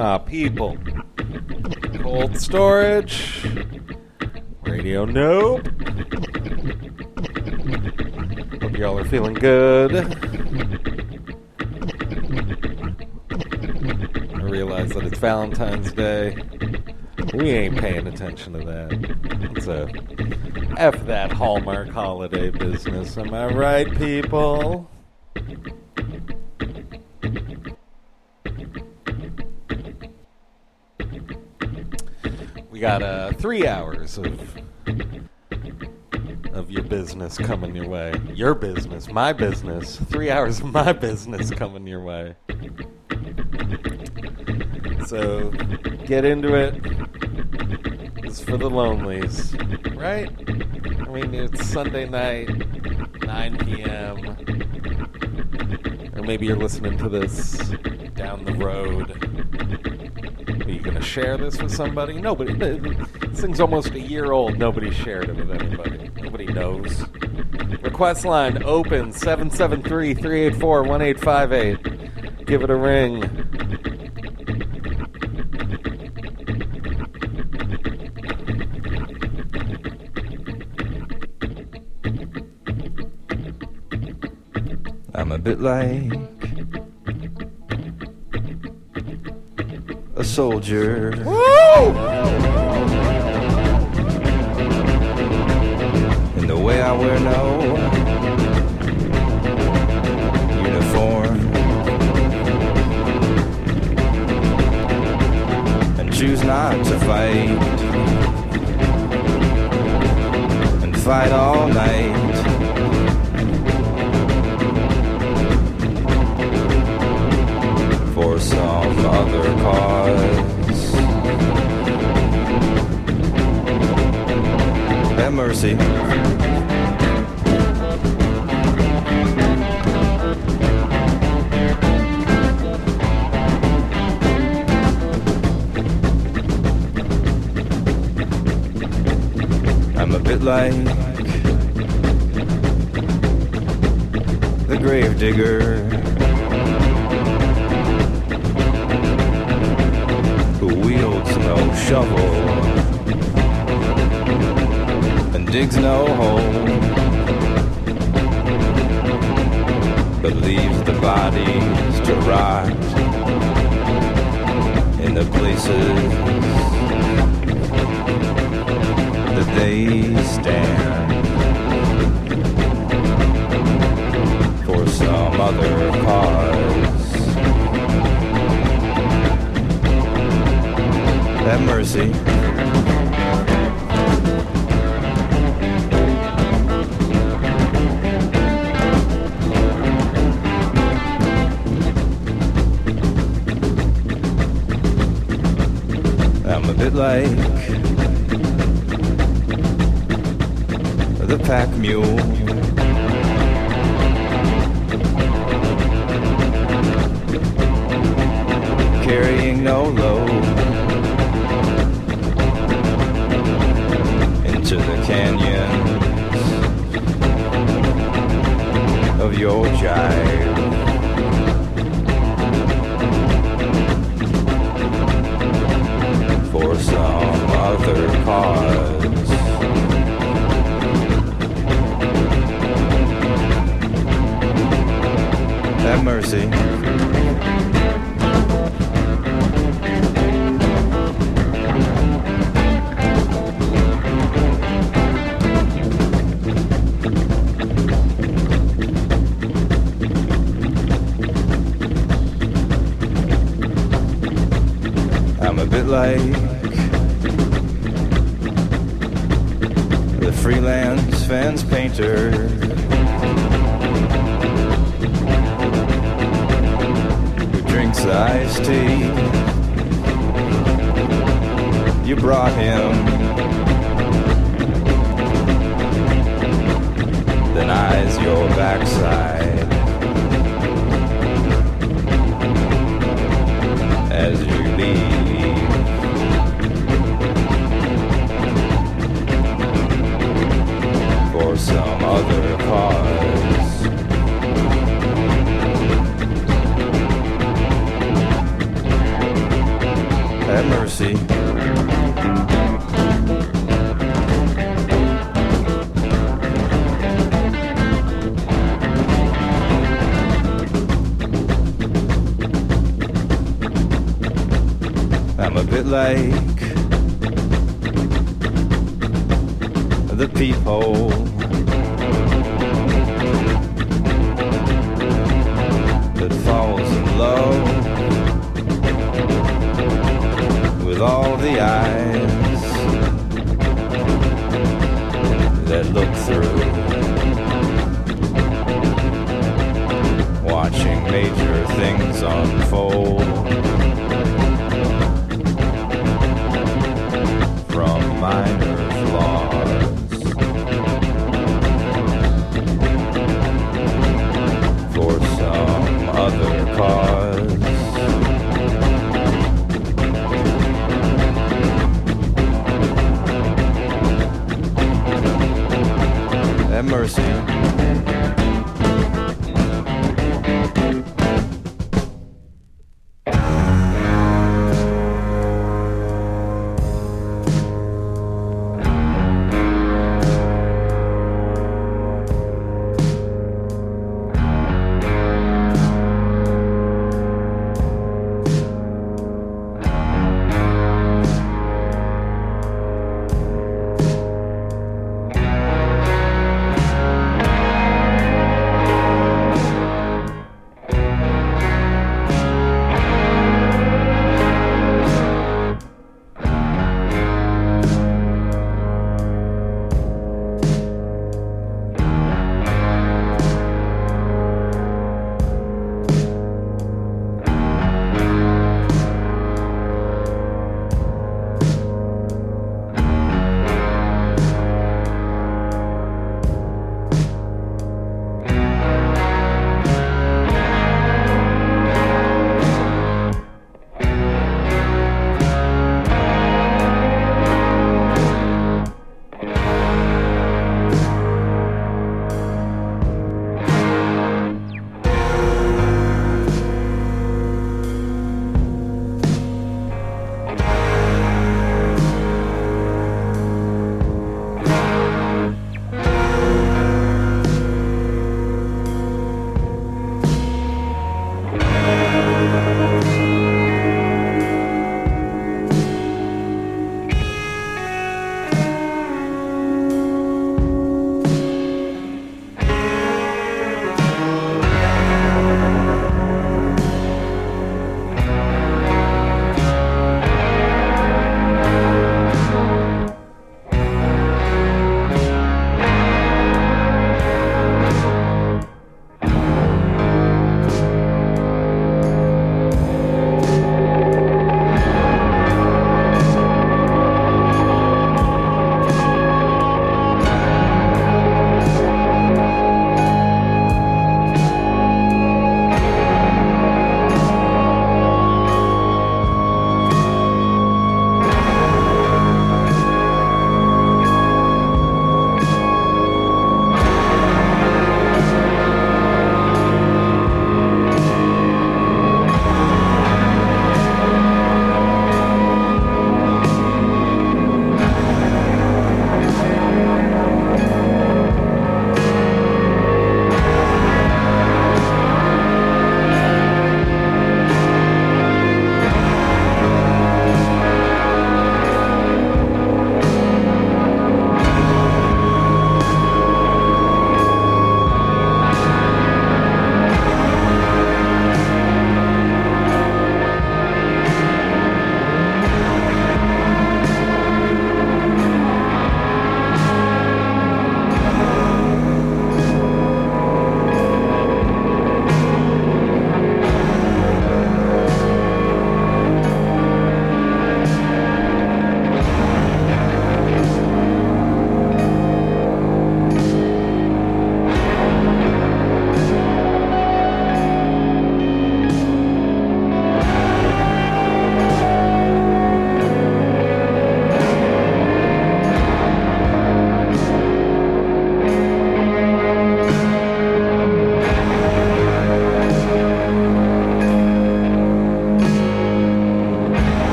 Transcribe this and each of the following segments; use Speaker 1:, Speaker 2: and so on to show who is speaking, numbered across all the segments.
Speaker 1: Ah, people. Cold storage. Radio Nope. Hope y'all are feeling good. I realize that it's Valentine's Day. We ain't paying attention to that. It's a F that Hallmark holiday business. Am I right, people? Got uh, three hours of of your business coming your way. Your business, my business. Three hours of my business coming your way. So get into it. It's for the lonelies, right? I mean, it's Sunday night, 9 p.m. Or maybe you're listening to this down the road. Are you going to share this with somebody? Nobody. This thing's almost a year old. Nobody shared it with anybody. Nobody knows. Request line open 773 384 1858. Give it a ring.
Speaker 2: I'm a bit like soldier. In the way I wear no uniform. And choose not to fight. And fight all night. for some other cause. Mercy. I'm a bit like the grave digger. who wields no shovel digs no hole, but leaves the bodies to rot in the places that they stand for some other cause. have mercy. Bit like the pack mule. Carrying no load. into the canyons of your jive. Other cause. Have mercy. I'm a bit like brought him. Then eyes your backside. Look through.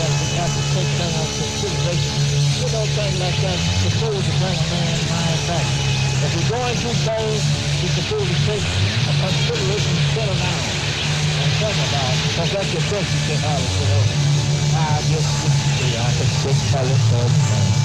Speaker 3: that we have to take that into consideration. Like that, to bring a man mind back. If we're going too fast, we're supposed to take a consideration and talk about, because that's your best you can have, you know. I just, yeah, I can just tell it,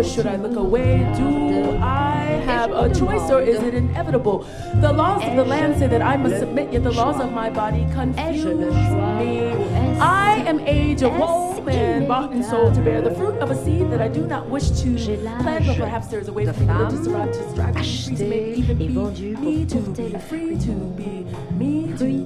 Speaker 4: or should I look away? Do I have a choice or is it inevitable? The laws of the land say that I must submit, yet the laws of my body confuse me. I am age of woman, bought and sold to bear the fruit of a seed that I do not wish to plant, but perhaps there is a way for me to live to survive, to strive, to be free, to even be me to be free, to be me, to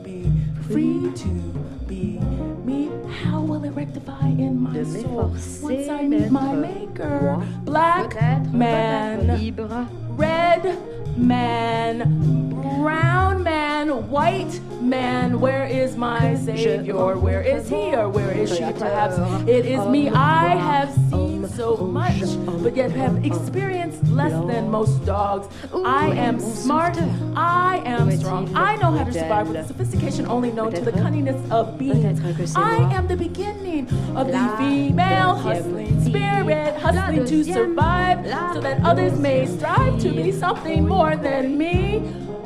Speaker 4: savior? Where is he or where is she? Perhaps it is me. I have seen so much, but yet have experienced less than most dogs. I am smart. I am strong. I know how to survive with a sophistication only known to the cunningness of beings. I am the beginning of the female hustling spirit, hustling to survive so that others may strive to be something more than me.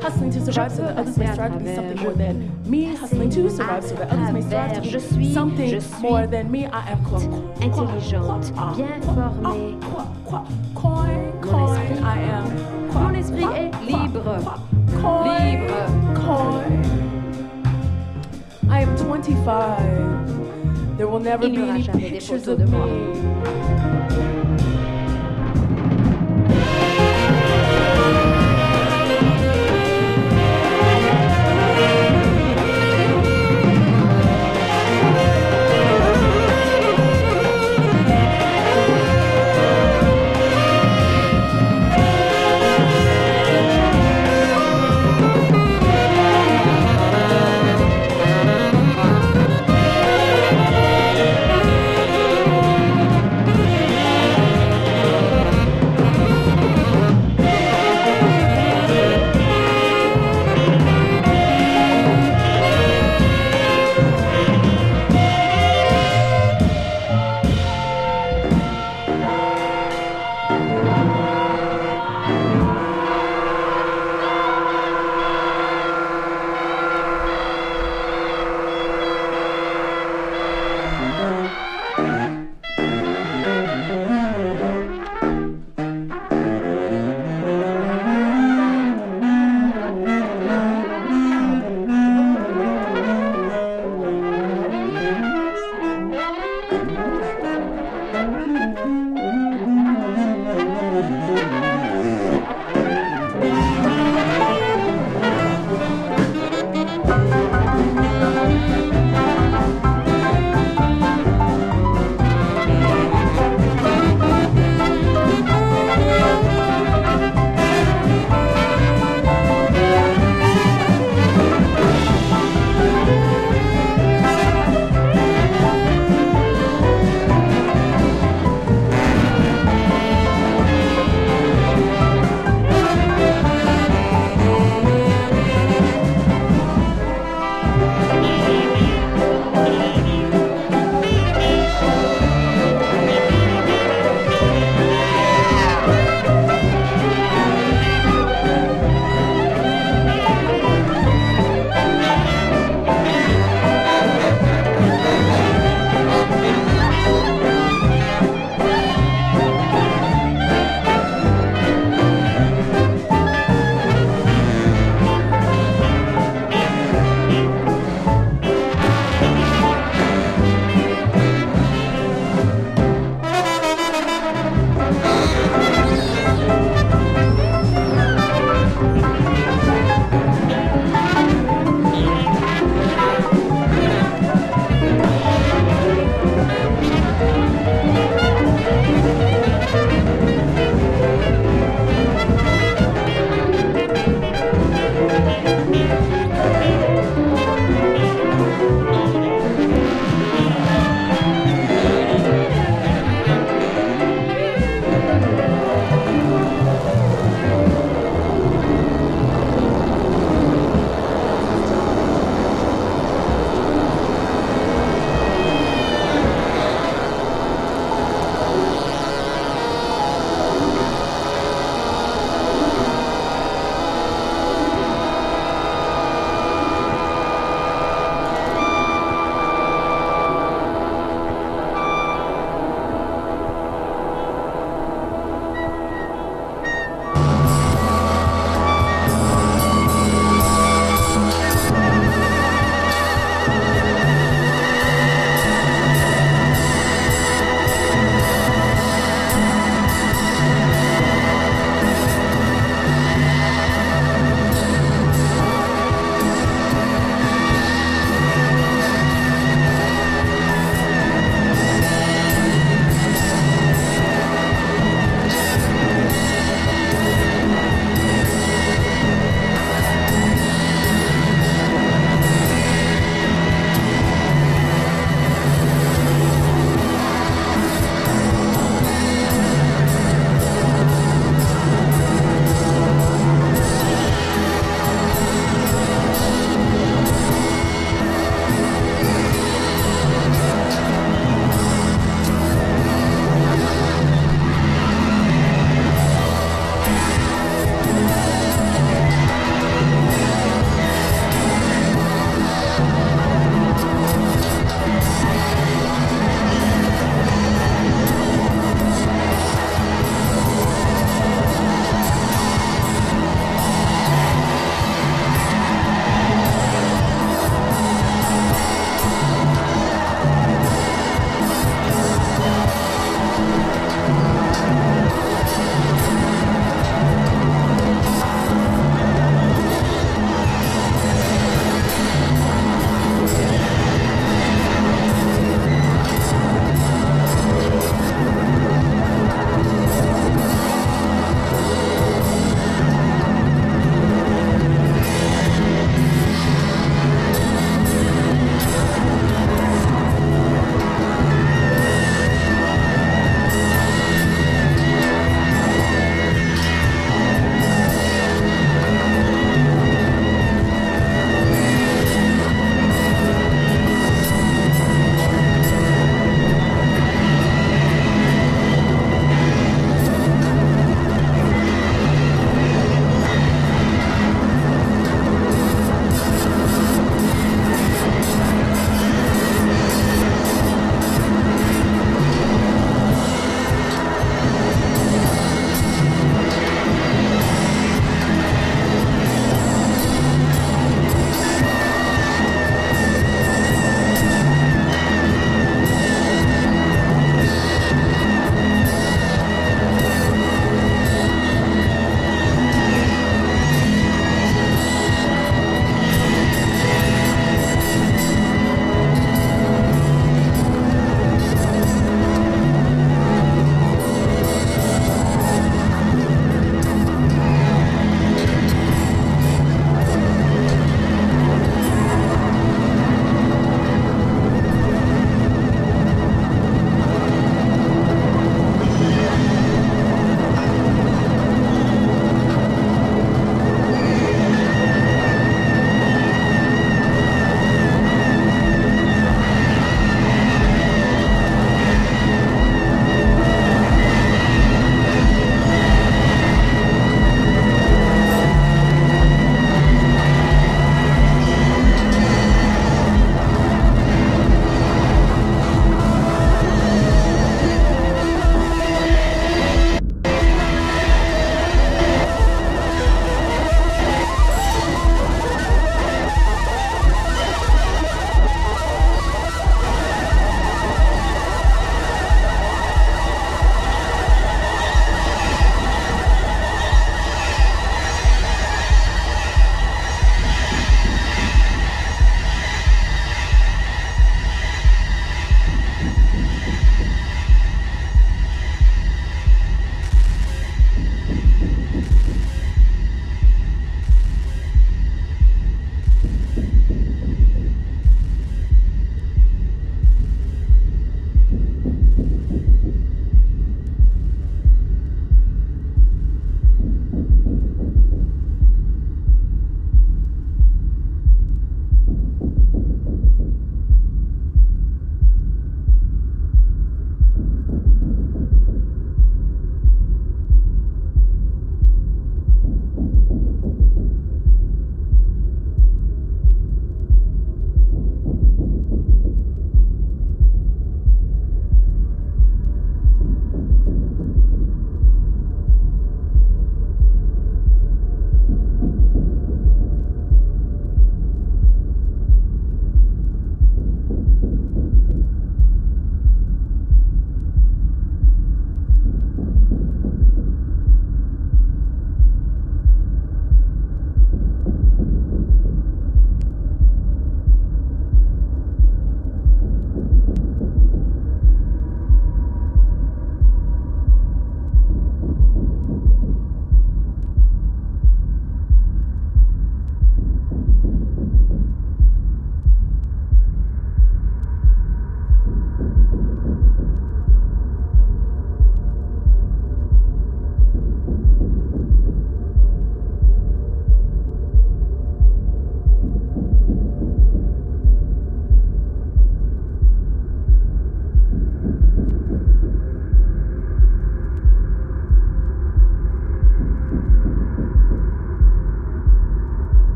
Speaker 4: Hustling to survive so that others may strive to be something more than me. Hustling to survive so that others may strive ah,
Speaker 5: to
Speaker 4: be something more than me. I am quoi,
Speaker 5: intelligente, bien
Speaker 4: quoi,
Speaker 5: formée.
Speaker 4: quoi, quoi, coin, coin. I am
Speaker 5: Mon esprit est libre.
Speaker 4: coin,
Speaker 5: Libre.
Speaker 4: coin. I am 25. There will never be any pictures of me.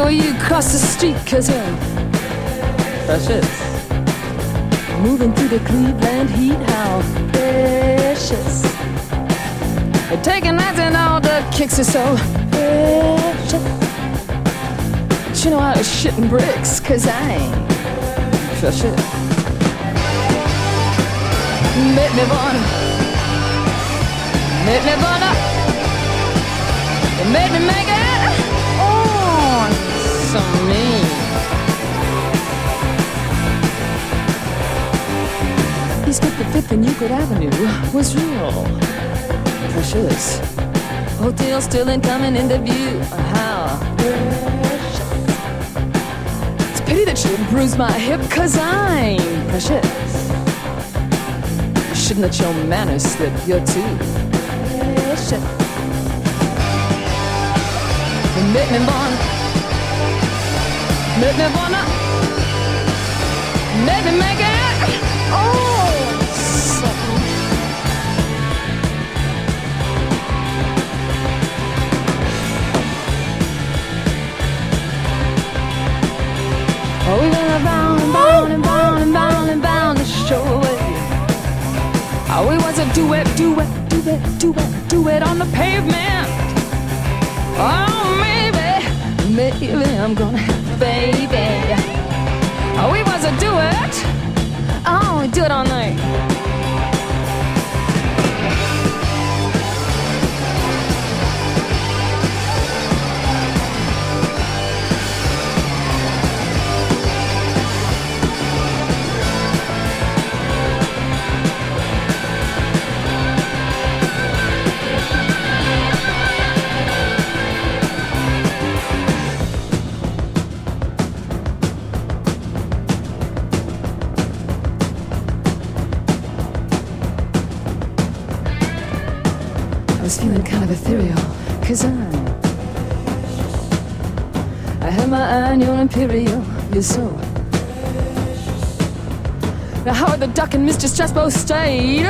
Speaker 6: Like you cross the street, cause you're precious. Moving through the Cleveland heat, how precious. You're taking nights and all the kicks are so precious. You know I was shitting bricks, cause I ain't precious. Make me make me wanna, you make me make 55th and Euclid Avenue was real precious. Hotel Sterling coming into view. How precious. It's a pity that you bruised my hip, cause I'm precious. You shouldn't let your manners slip, you're too precious. Make me wanna, make me wanna, make me make it. Oh, we it, do it, do it, do it on the pavement. Oh, maybe, maybe I'm gonna baby. Oh, we was a it. Oh, do it all night. Imperial, you're so. Now, Howard the Duck and Mr. Stress both stayed.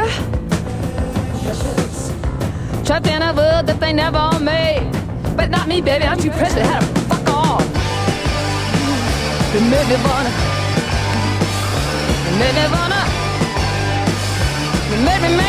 Speaker 6: Trapped in a world that they never made. But not me, baby, I'm too precious. Had to fuck off. You made me wanna. You made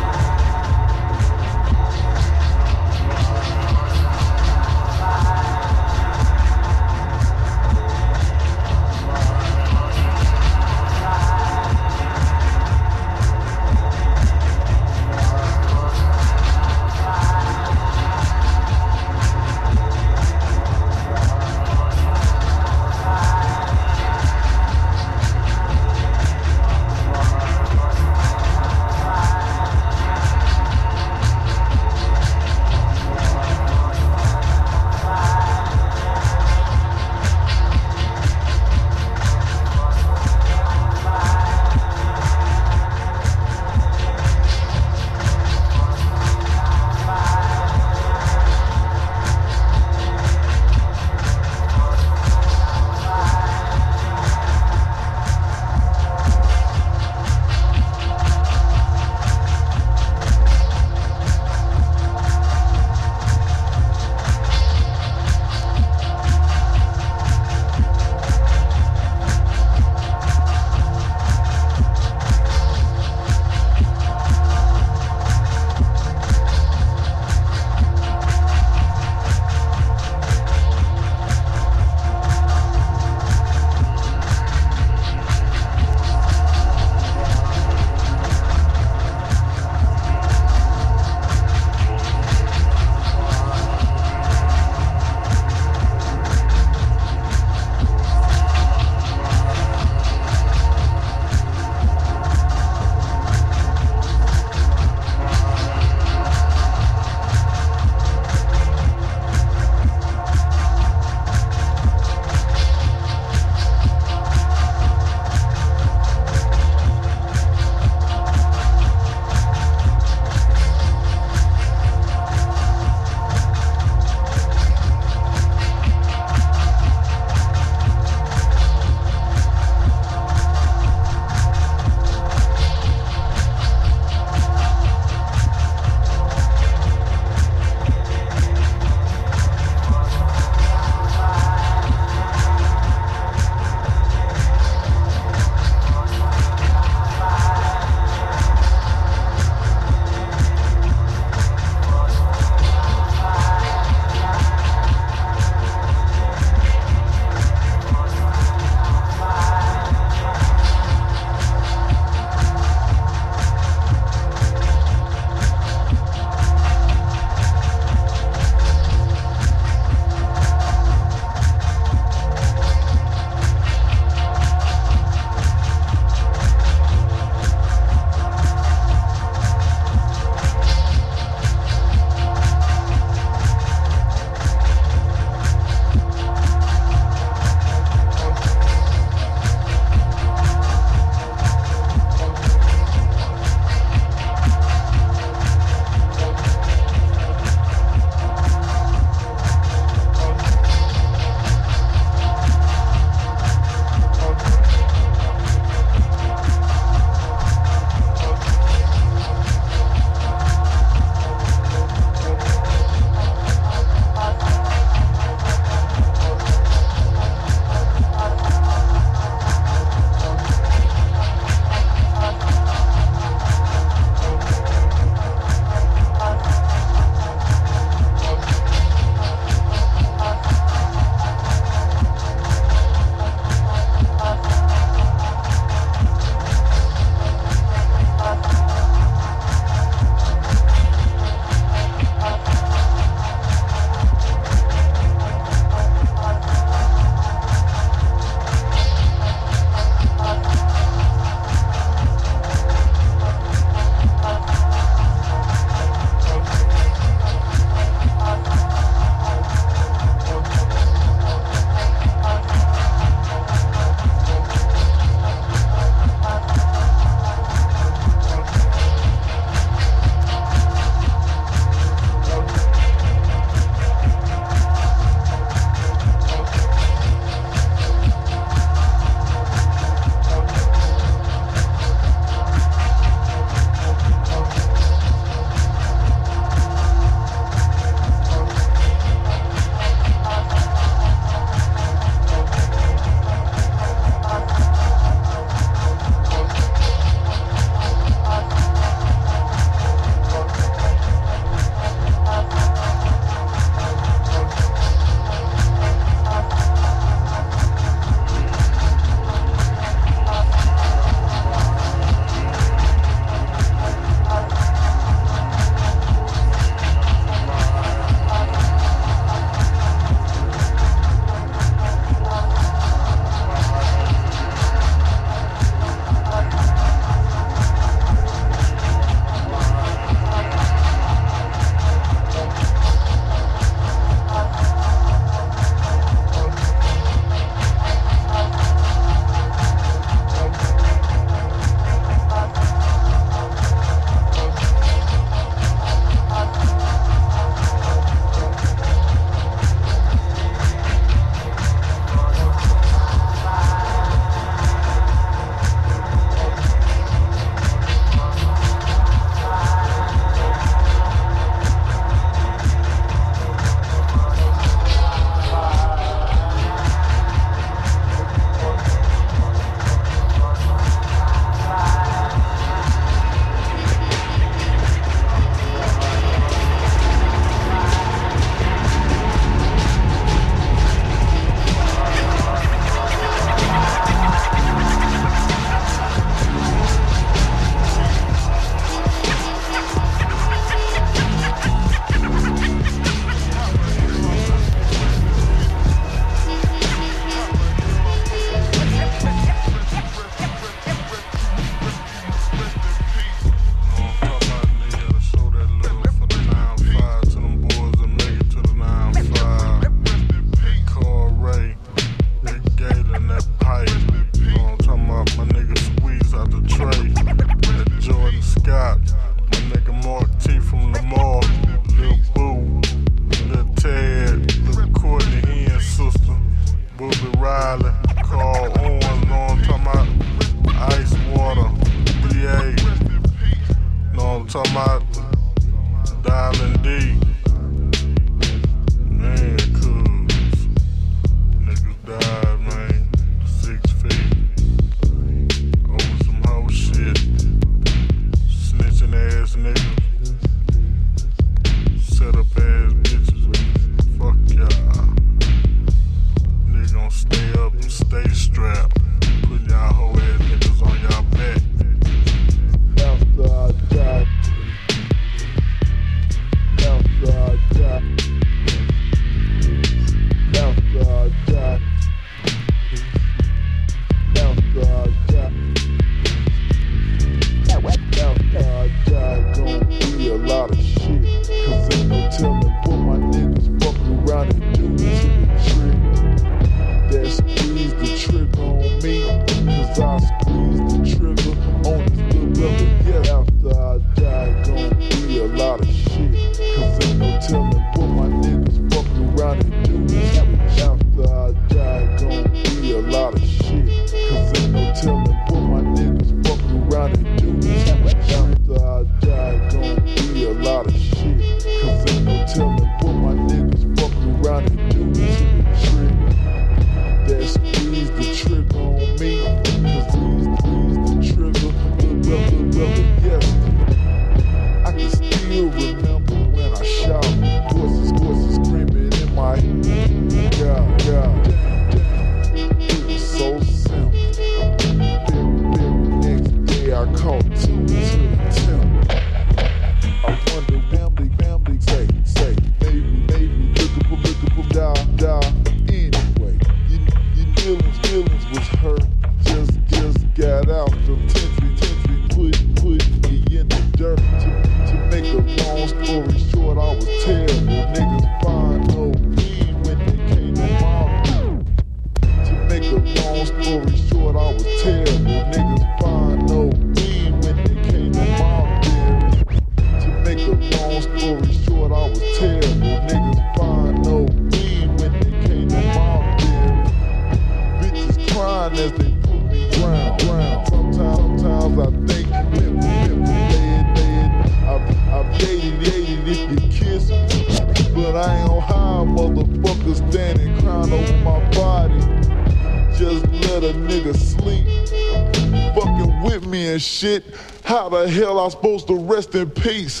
Speaker 7: shit.
Speaker 8: How the hell I supposed to rest in peace?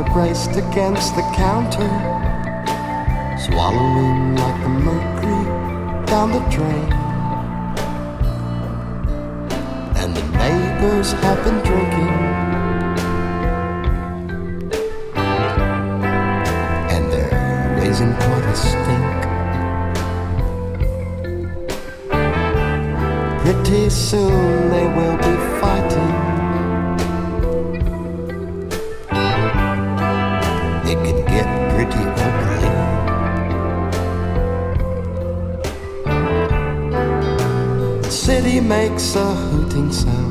Speaker 9: are braced against the counter, swallowing like the mercury down the drain. And the neighbors have been drinking, and they're raising quite a stink. Pretty soon. sound.